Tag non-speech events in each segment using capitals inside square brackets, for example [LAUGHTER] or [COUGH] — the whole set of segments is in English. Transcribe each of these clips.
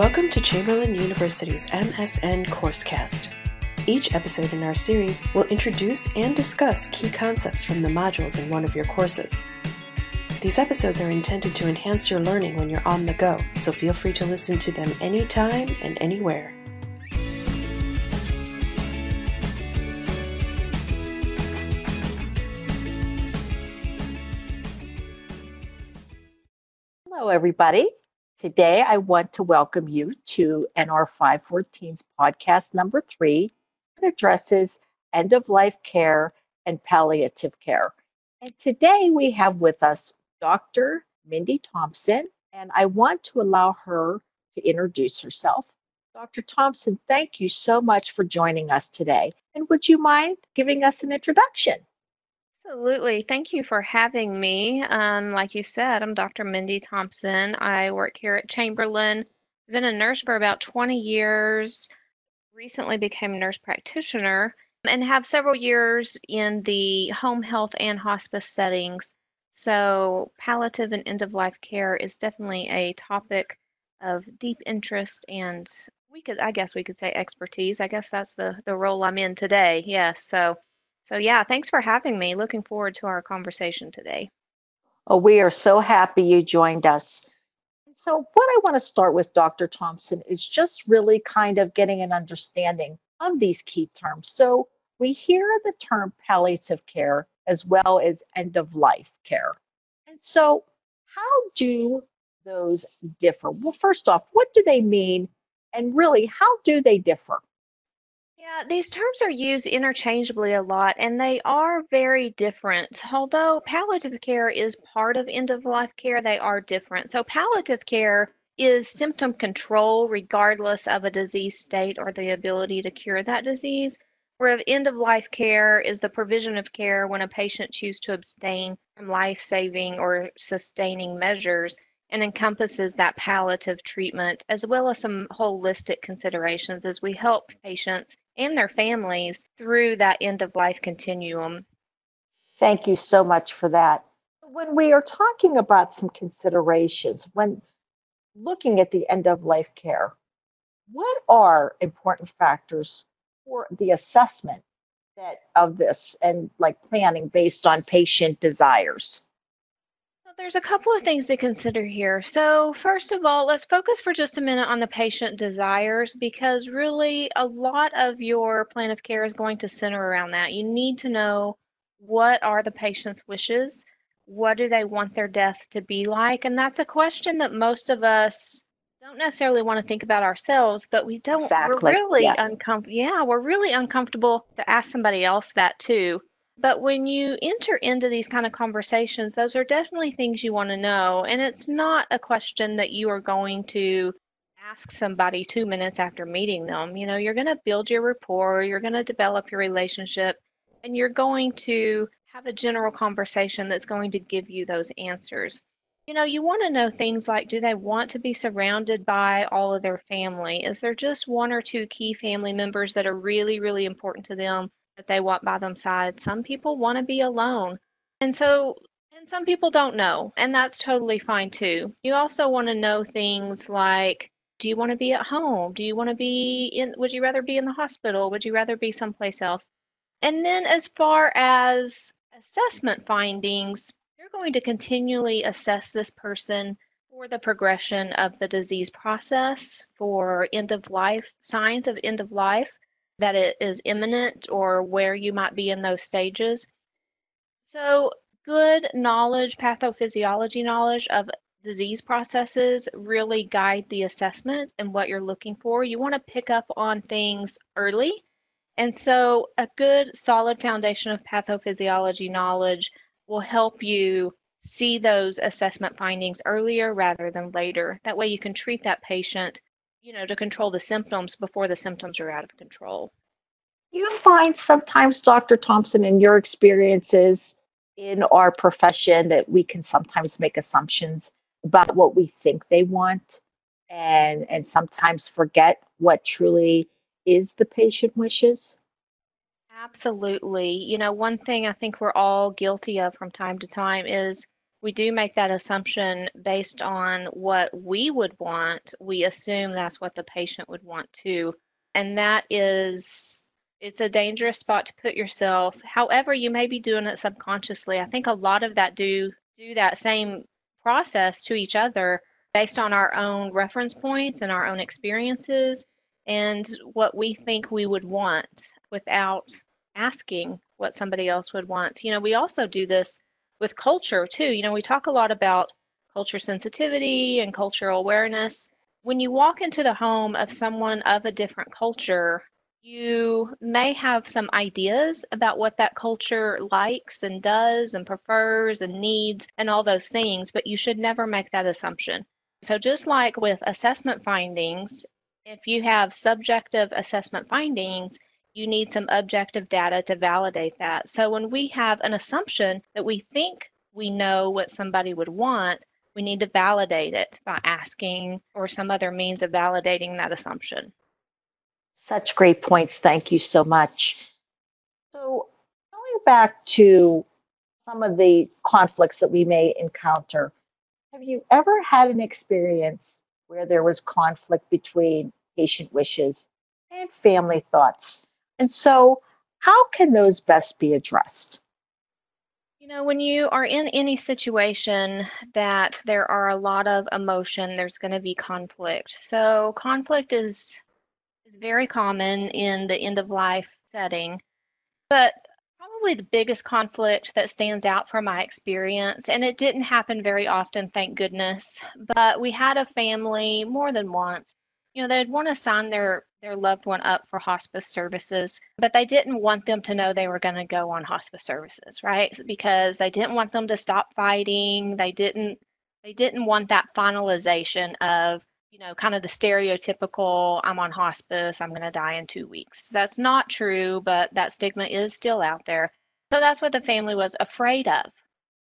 Welcome to Chamberlain University's MSN Coursecast. Each episode in our series will introduce and discuss key concepts from the modules in one of your courses. These episodes are intended to enhance your learning when you're on the go, so feel free to listen to them anytime and anywhere. Hello, everybody. Today, I want to welcome you to NR 514's podcast number three that addresses end of life care and palliative care. And today, we have with us Dr. Mindy Thompson, and I want to allow her to introduce herself. Dr. Thompson, thank you so much for joining us today. And would you mind giving us an introduction? Absolutely. Thank you for having me. Um, like you said, I'm Dr. Mindy Thompson. I work here at Chamberlain. Been a nurse for about 20 years. Recently became a nurse practitioner and have several years in the home health and hospice settings. So, palliative and end of life care is definitely a topic of deep interest and we could, I guess, we could say expertise. I guess that's the the role I'm in today. Yes. So, so, yeah, thanks for having me. Looking forward to our conversation today. Oh, we are so happy you joined us. So, what I want to start with, Dr. Thompson, is just really kind of getting an understanding of these key terms. So, we hear the term palliative care as well as end of life care. And so, how do those differ? Well, first off, what do they mean? And really, how do they differ? Yeah, these terms are used interchangeably a lot, and they are very different. Although palliative care is part of end of life care, they are different. So, palliative care is symptom control regardless of a disease state or the ability to cure that disease. Where end of life care is the provision of care when a patient chooses to abstain from life saving or sustaining measures and encompasses that palliative treatment as well as some holistic considerations as we help patients and their families through that end of life continuum. Thank you so much for that. When we are talking about some considerations, when looking at the end of life care, what are important factors for the assessment that of this and like planning based on patient desires? There's a couple of things to consider here. So, first of all, let's focus for just a minute on the patient desires because really a lot of your plan of care is going to center around that. You need to know what are the patient's wishes? What do they want their death to be like? And that's a question that most of us don't necessarily want to think about ourselves, but we don't exactly. we're really yes. uncomfortable. Yeah, we're really uncomfortable to ask somebody else that too. But when you enter into these kind of conversations, those are definitely things you want to know. And it's not a question that you are going to ask somebody two minutes after meeting them. You know, you're going to build your rapport, you're going to develop your relationship, and you're going to have a general conversation that's going to give you those answers. You know, you want to know things like do they want to be surrounded by all of their family? Is there just one or two key family members that are really, really important to them? That they want by themselves. Some people want to be alone. And so, and some people don't know, and that's totally fine too. You also want to know things like do you want to be at home? Do you want to be in, would you rather be in the hospital? Would you rather be someplace else? And then, as far as assessment findings, you're going to continually assess this person for the progression of the disease process, for end of life, signs of end of life, that it is imminent or where you might be in those stages. So, good knowledge, pathophysiology knowledge of disease processes really guide the assessment and what you're looking for. You want to pick up on things early. And so, a good solid foundation of pathophysiology knowledge will help you see those assessment findings earlier rather than later. That way, you can treat that patient you know, to control the symptoms before the symptoms are out of control. You find sometimes, Dr. Thompson, in your experiences in our profession, that we can sometimes make assumptions about what we think they want and and sometimes forget what truly is the patient wishes? Absolutely. You know, one thing I think we're all guilty of from time to time is we do make that assumption based on what we would want. We assume that's what the patient would want too. And that is it's a dangerous spot to put yourself. However, you may be doing it subconsciously. I think a lot of that do do that same process to each other based on our own reference points and our own experiences and what we think we would want without asking what somebody else would want. You know, we also do this with culture too. You know, we talk a lot about culture sensitivity and cultural awareness. When you walk into the home of someone of a different culture, you may have some ideas about what that culture likes and does and prefers and needs and all those things, but you should never make that assumption. So, just like with assessment findings, if you have subjective assessment findings, you need some objective data to validate that. So, when we have an assumption that we think we know what somebody would want, we need to validate it by asking or some other means of validating that assumption. Such great points. Thank you so much. So, going back to some of the conflicts that we may encounter, have you ever had an experience where there was conflict between patient wishes and family thoughts? And so, how can those best be addressed? You know, when you are in any situation that there are a lot of emotion, there's going to be conflict. So, conflict is is very common in the end of life setting. But probably the biggest conflict that stands out from my experience, and it didn't happen very often, thank goodness, but we had a family more than once. You know, they'd want to sign their their loved one up for hospice services, but they didn't want them to know they were going to go on hospice services, right? Because they didn't want them to stop fighting. They didn't they didn't want that finalization of you know, kind of the stereotypical I'm on hospice, I'm going to die in two weeks. That's not true, but that stigma is still out there. So that's what the family was afraid of.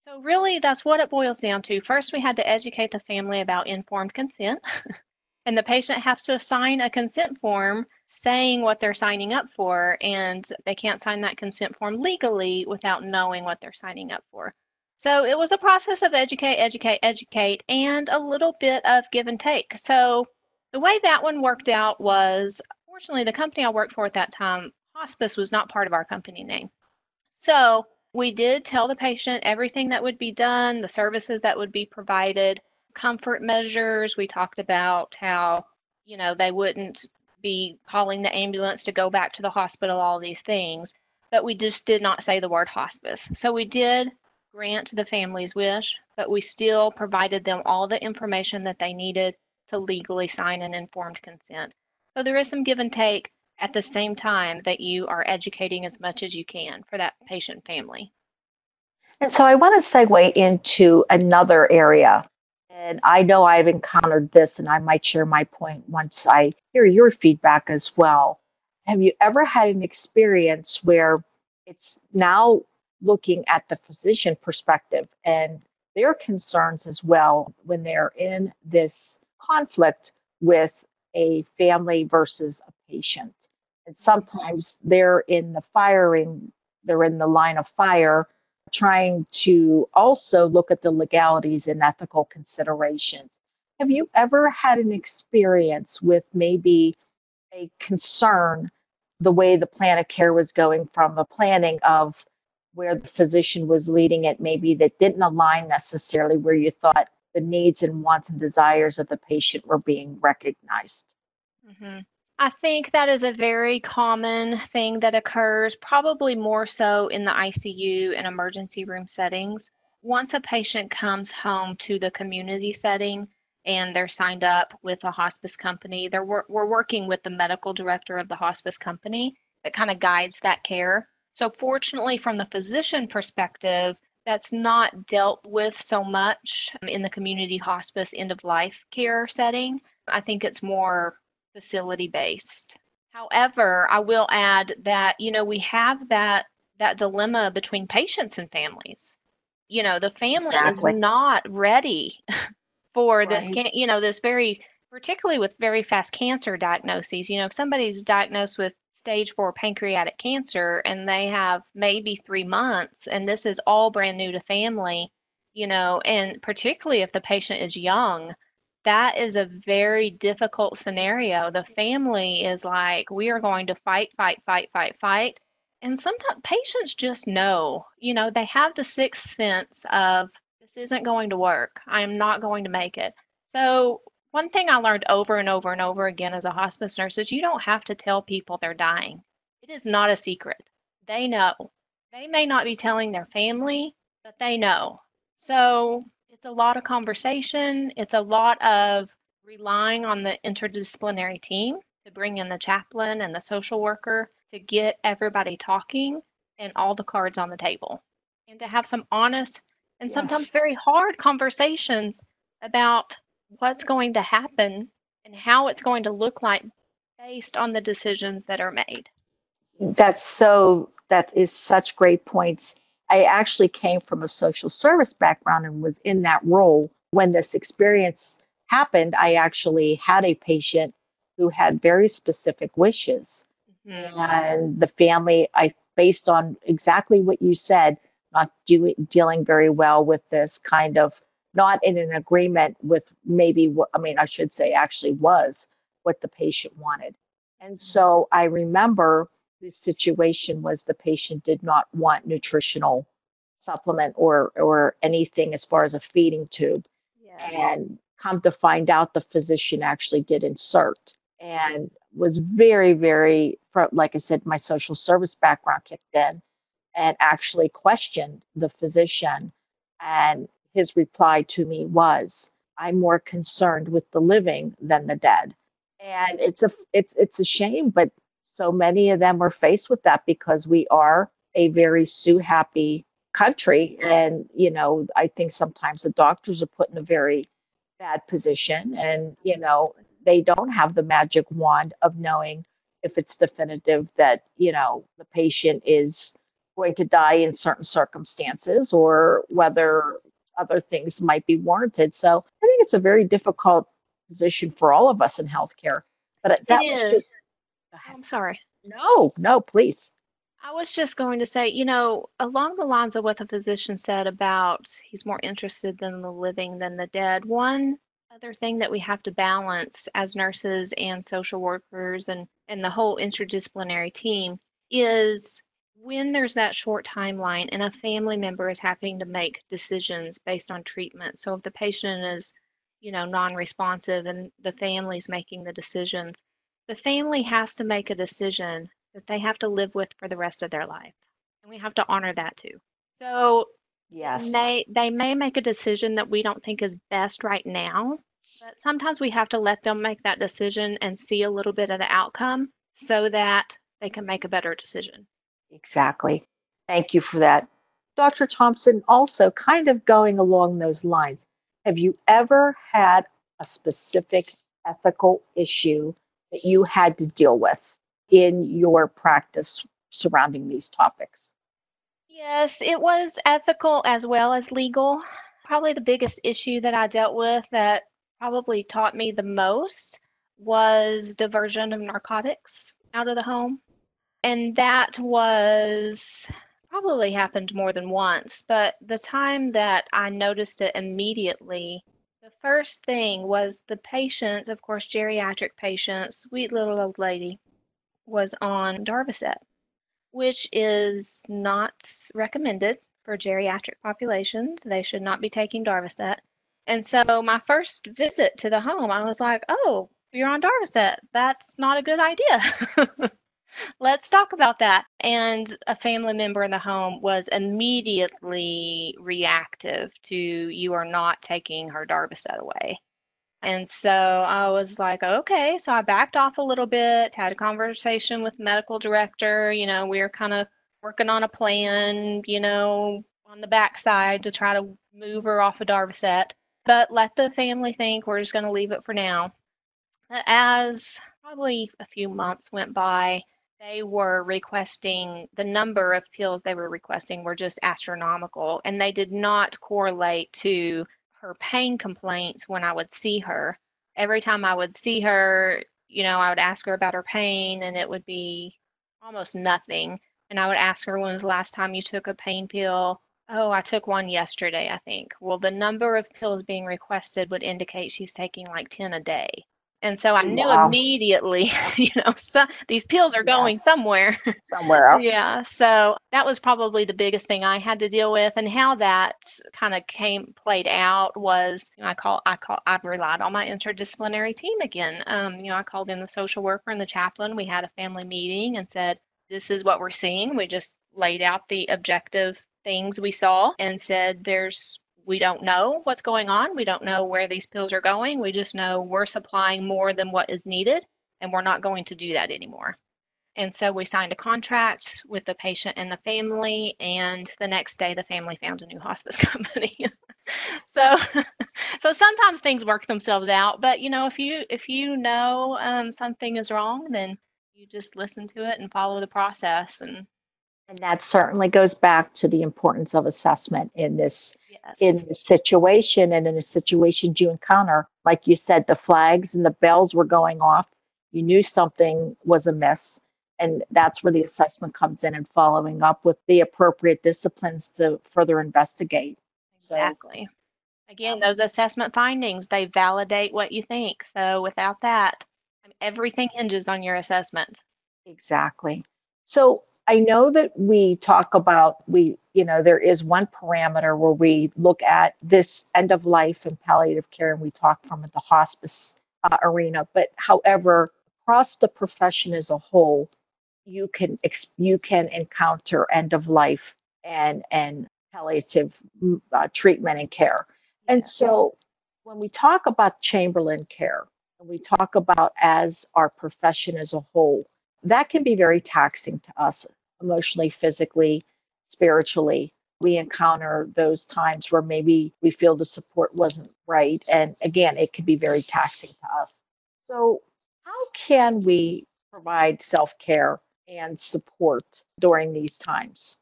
So, really, that's what it boils down to. First, we had to educate the family about informed consent. [LAUGHS] and the patient has to sign a consent form saying what they're signing up for, and they can't sign that consent form legally without knowing what they're signing up for. So it was a process of educate, educate, educate, and a little bit of give and take. So the way that one worked out was, fortunately, the company I worked for at that time, hospice was not part of our company name. So we did tell the patient everything that would be done, the services that would be provided, comfort measures. We talked about how, you know, they wouldn't be calling the ambulance to go back to the hospital, all these things. But we just did not say the word hospice. So we did grant the family's wish, but we still provided them all the information that they needed to legally sign an informed consent. So there is some give and take at the same time that you are educating as much as you can for that patient family. And so I want to segue into another area. And I know I've encountered this, and I might share my point once I hear your feedback as well. Have you ever had an experience where it's now looking at the physician perspective and their concerns as well when they're in this conflict with a family versus a patient. And sometimes they're in the firing, they're in the line of fire, trying to also look at the legalities and ethical considerations. Have you ever had an experience with maybe a concern the way the plan of care was going from the planning of where the physician was leading it, maybe that didn't align necessarily where you thought the needs and wants and desires of the patient were being recognized. Mm-hmm. I think that is a very common thing that occurs, probably more so in the ICU and emergency room settings. Once a patient comes home to the community setting and they're signed up with a hospice company, they're, we're working with the medical director of the hospice company that kind of guides that care. So, fortunately, from the physician perspective, that's not dealt with so much um, in the community hospice end of life care setting. I think it's more facility based. However, I will add that you know we have that that dilemma between patients and families. You know, the family exactly. is not ready for right. this can you know this very particularly with very fast cancer diagnoses. You know, if somebody's diagnosed with stage four pancreatic cancer and they have maybe three months and this is all brand new to family, you know, and particularly if the patient is young, that is a very difficult scenario. The family is like, we are going to fight, fight, fight, fight, fight. And sometimes patients just know, you know, they have the sixth sense of this isn't going to work. I am not going to make it. So, one thing I learned over and over and over again as a hospice nurse is you don't have to tell people they're dying. It is not a secret. They know. They may not be telling their family, but they know. So, it's a lot of conversation. It's a lot of relying on the interdisciplinary team to bring in the chaplain and the social worker to get everybody talking and all the cards on the table and to have some honest and sometimes very hard conversations about what's going to happen and how it's going to look like based on the decisions that are made. That's so, that is such great points. I actually came from a social service background and was in that role when this experience happened. I actually had a patient who had very specific wishes. Mhm. And the family, I based on exactly what you said, not doing dealing very well with this kind of not in an agreement with maybe what I mean, I should say actually was what the patient wanted. And mm-hmm. so I remember the situation was the patient did not want nutritional supplement or or anything as far as a feeding tube Yes. and come to find out the physician actually did insert and was very very like i said my social service background kicked in and actually questioned the physician and his reply to me was i'm more concerned with the living than the dead. And it's a it's it's a shame but so many of them are faced with that because we are a very sue happy country. And you know i think sometimes the doctors are put in a very bad position and you know they don't have the magic wand of knowing if it's definitive that you know the patient is going to die in certain circumstances or whether other things might be warranted so i think it's a very difficult position for all of us in healthcare but that was just. I'm sorry. no no please I was just going to say, you know, along the lines of what the physician said about he's more interested in the living than the dead, one other thing that we have to balance as nurses and social workers and, and the whole interdisciplinary team is when there's that short timeline and a family member is having to make decisions based on treatment. So if the patient is, you know, non-responsive and the family's making the decisions, the family has to make a decision that they have to live with for the rest of their life. And we have to honor that too. So yes they they may make a decision that we don't think is best right now, but sometimes we have to let them make that decision and see a little bit of the outcome so that they can make a better decision. Exactly. Thank you for that. Dr. Thompson, also kind of going along those lines, have you ever had a specific ethical issue that you had to deal with in your practice surrounding these topics? Yes, it was ethical as well as legal. Probably the biggest issue that I dealt with that probably taught me the most was diversion of narcotics out of the home. And that was probably happened more than once, but the time that I noticed it immediately, the first thing was the patient, of course, geriatric patient, sweet little old lady, was on Darvocet which is not recommended for geriatric populations. They should not be taking Darvocet. And so my first visit to the home, I was like, oh, you're on Darvocet. That's not a good idea. [LAUGHS] Let's talk about that. And a family member in the home was immediately reactive to you are not taking her Darvocet away. And so I was like, okay. So I backed off a little bit, had a conversation with medical director. You know, we were kind of working on a plan, you know, on the backside to try to move her off of Darvocet. But let the family think we're just going to leave it for now. As probably a few months went by, they were requesting the number of pills they were requesting were just astronomical, and they did not correlate to her pain complaints when I would see her. Every time I would see her, you know, I would ask her about her pain, and it would be almost nothing. And I would ask her, when was the last time you took a pain pill? Oh, I took one yesterday, I think. Well, the number of pills being requested would indicate she's taking like 10 a day. And so I knew Wow. immediately, [LAUGHS] you know, so these pills are going Yes. somewhere. Somewhere. [LAUGHS] Yeah, so that was probably the biggest thing I had to deal with, and how that kind of came played out was, you know, I call I call I relied on my interdisciplinary team again. Um, you know, I called in the social worker and the chaplain. We had a family meeting and said, this is what we're seeing. We just laid out the objective things we saw and said, there's we don't know what's going on. We don't know where these pills are going. We just know we're supplying more than what is needed, and we're not going to do that anymore. And so we signed a contract with the patient and the family, and the next day the family found a new hospice [LAUGHS] company. so, so sometimes things work themselves out. But you know, if you if you know um, something is wrong, then you just listen to it and follow the process. And And that certainly goes back to the importance of assessment in this yes, in this situation and in the situations you encounter. Like you said, the flags and the bells were going off. You knew something was amiss. And that's where the assessment comes in and following up with the appropriate disciplines to further investigate. So- exactly. Again, those assessment findings they validate what you think. So without that, everything hinges on your assessment. Exactly. So I know that we talk about we, you know, there is one parameter where we look at this end of life and palliative care, and we talk from the hospice uh, arena. But however, across the profession as a whole, you can ex- you can encounter end of life and and palliative uh, treatment and care. And so when we talk about Chamberlain care, and we talk about as our profession as a whole, that can be very taxing to us emotionally, physically, spiritually. We encounter those times where maybe we feel the support wasn't right. And again, it can be very taxing to us. So, how can we provide self care and support during these times?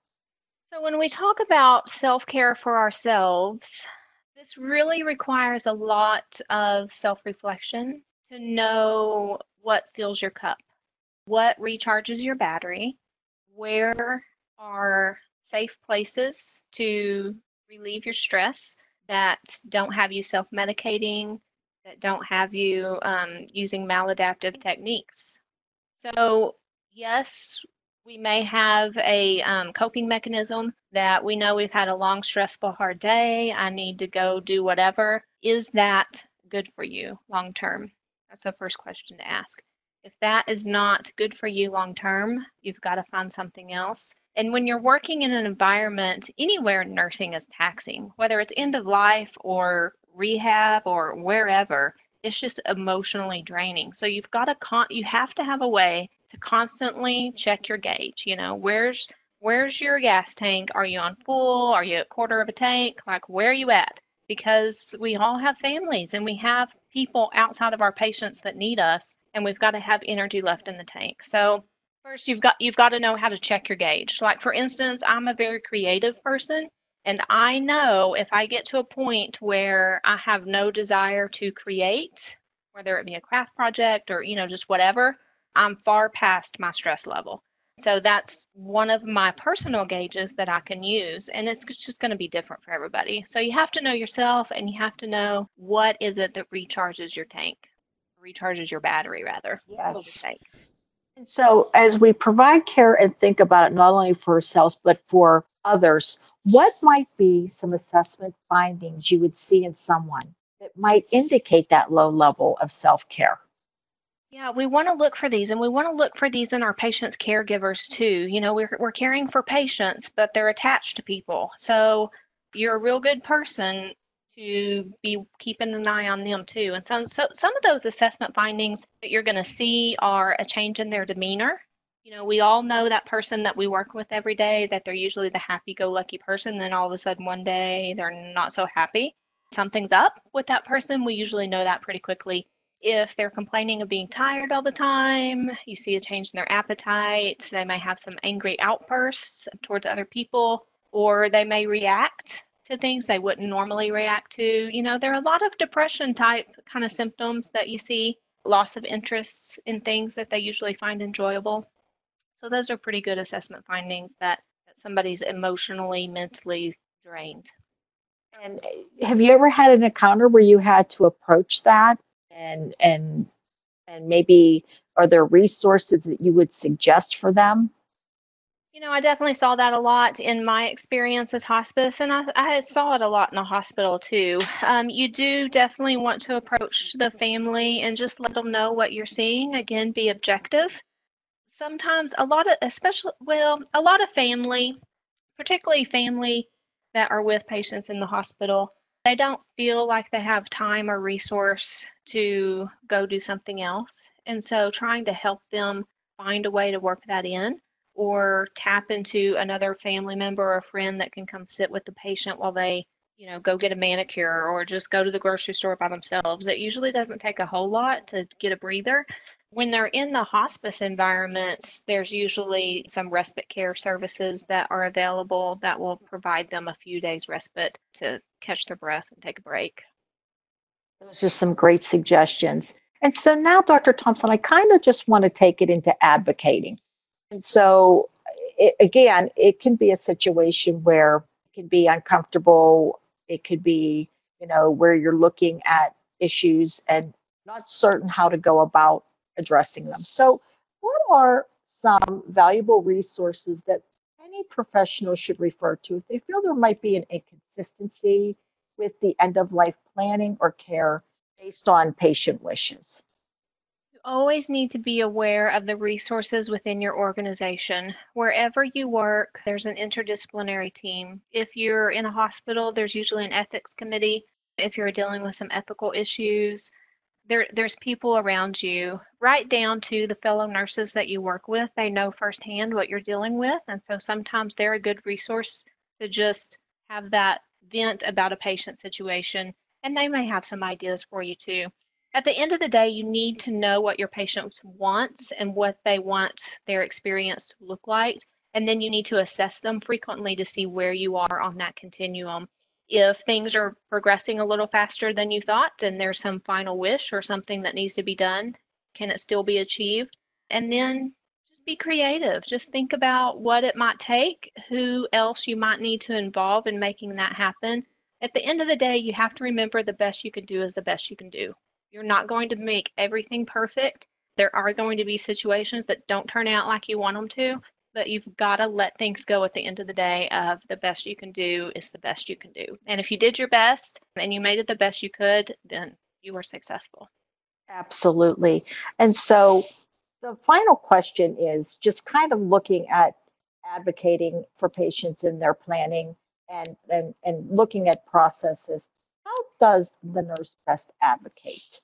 So, when we talk about self care for ourselves, this really requires a lot of self reflection to know what fills your cup, what recharges your battery, where are safe places to relieve your stress that don't have you self medicating, that don't have you um, using maladaptive techniques. So, yes, we may have a um, coping mechanism that we know we've had a long, stressful, hard day. I need to go do whatever. Is that good for you long term? That's the first question to ask. If that is not good for you long term, you've got to find something else. And when you're working in an environment, anywhere nursing is taxing, whether it's end of life or rehab or wherever, it's just emotionally draining. So you've got to con- you have to have a way to constantly check your gauge. You know, where's where's your gas tank? Are you on full? Are you a quarter of a tank? Like where are you at? Because we all have families and we have people outside of our patients that need us and we've got to have energy left in the tank. So first you've got you've got to know how to check your gauge. Like for instance, I'm a very creative person and I know if I get to a point where I have no desire to create, whether it be a craft project or you know just whatever, I'm far past my stress level. So that's one of my personal gauges that I can use. And it's just going to be different for everybody. So you have to know yourself and you have to know what is it that recharges your tank, recharges your battery, rather. Yes. And so, as we provide care and think about it not only for ourselves but for others, what might be some assessment findings you would see in someone that might indicate that low level of self care? Yeah, we want to look for these and we want to look for these in our patients' caregivers too. You know, we're, we're caring for patients, but they're attached to people. So you're a real good person to be keeping an eye on them too. And some, so some of those assessment findings that you're going to see are a change in their demeanor. You know, we all know that person that we work with every day, that they're usually the happy go lucky person. Then all of a sudden one day they're not so happy. Something's up with that person. We usually know that pretty quickly if they're complaining of being tired all the time, you see a change in their appetite, they may have some angry outbursts towards other people, or they may react to things they wouldn't normally react to. You know, there are a lot of depression type kind of symptoms that you see, loss of interest in things that they usually find enjoyable. So those are pretty good assessment findings that, that somebody's emotionally, mentally drained. And eh, have you ever had an encounter where you had to approach that and and and maybe are there resources that you would suggest for them? You know, I definitely saw that a lot in my experience as hospice, and I, I saw it a lot in the hospital too. Um, you do definitely want to approach the family and just let them know what you're seeing. Again, be objective. Sometimes a lot of, especially, well, a lot of family, particularly family that are with patients in the hospital, they don't feel like they have time or resource to go do something else. And so trying to help them find a way to work that in or tap into another family member or friend that can come sit with the patient while they you know go get a manicure or just go to the grocery store by themselves. It usually doesn't take a whole lot to get a breather. When they're in the hospice environments there's usually some respite care services that are available that will provide them a few days respite to catch their breath and take a break. Those are some great suggestions. And so now dr thompson i kind of just want to take it into advocating and so, it, again, it can be a situation where it can be uncomfortable. It could be, you know, where you're looking at issues and not certain how to go about addressing them. So, what are some valuable resources that any professional should refer to if they feel there might be an inconsistency with the end of life planning or care based on patient wishes? Always need to be aware of the resources within your organization. Wherever you work, there's an interdisciplinary team. If you're in a hospital, there's usually an ethics committee. If you're dealing with some ethical issues, there, there's people around you, right down to the fellow nurses that you work with. They know firsthand what you're dealing with. And so sometimes they're a good resource to just have that vent about a patient situation. And they may have some ideas for you too at the end of the day, you need to know what your patient wants and what they want their experience to look like. And then you need to assess them frequently to see where you are on that continuum. If things are progressing a little faster than you thought and there's some final wish or something that needs to be done, can it still be achieved? And then just be creative. Just think about what it might take, who else you might need to involve in making that happen. At the end of the day, you have to remember the best you can do is the best you can do. You're not going to make everything perfect. There are going to be situations that don't turn out like you want them to, but you've got to let things go at the end of the day of the best you can do is the best you can do. And if you did your best and you made it the best you could, then you were successful. Absolutely. And so the final question is just kind of looking at advocating for patients in their planning and, and, and looking at processes how does the nurse best advocate?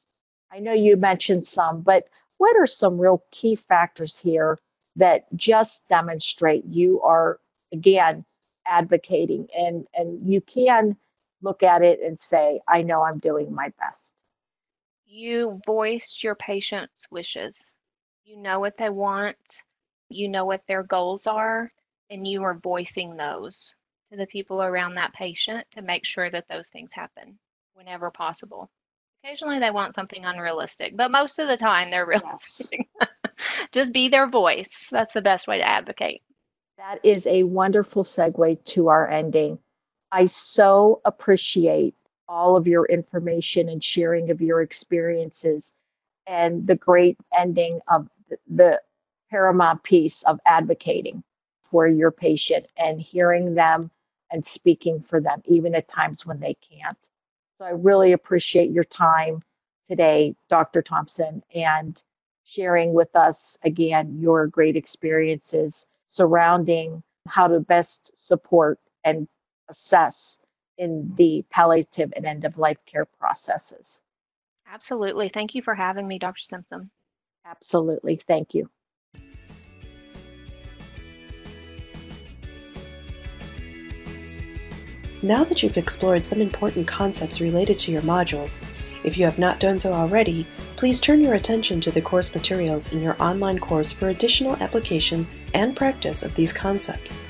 I know you mentioned some, but what are some real key factors here that just demonstrate you are, again, advocating and, and you can look at it and say, I know I'm doing my best? You voiced your patient's wishes. You know what they want, you know what their goals are, and you are voicing those to the people around that patient to make sure that those things happen whenever possible. Occasionally they want something unrealistic, but most of the time they're [LAUGHS] realistic. Yes. [LAUGHS] Just be their voice. That's the best way to advocate. That is a wonderful segue to our ending. I so appreciate all of your information and sharing of your experiences and the great ending of the paramount piece of advocating for your patient and hearing them and speaking for them, even at times when they can't. So I really appreciate your time today, Dr. Thompson, and sharing with us again your great experiences surrounding how to best support and assess in the palliative and end of life care processes. Absolutely. Thank you for having me, Dr. Simpson. Absolutely. Thank you. Now that you've explored some important concepts related to your modules, if you have not done so already, please turn your attention to the course materials in your online course for additional application and practice of these concepts.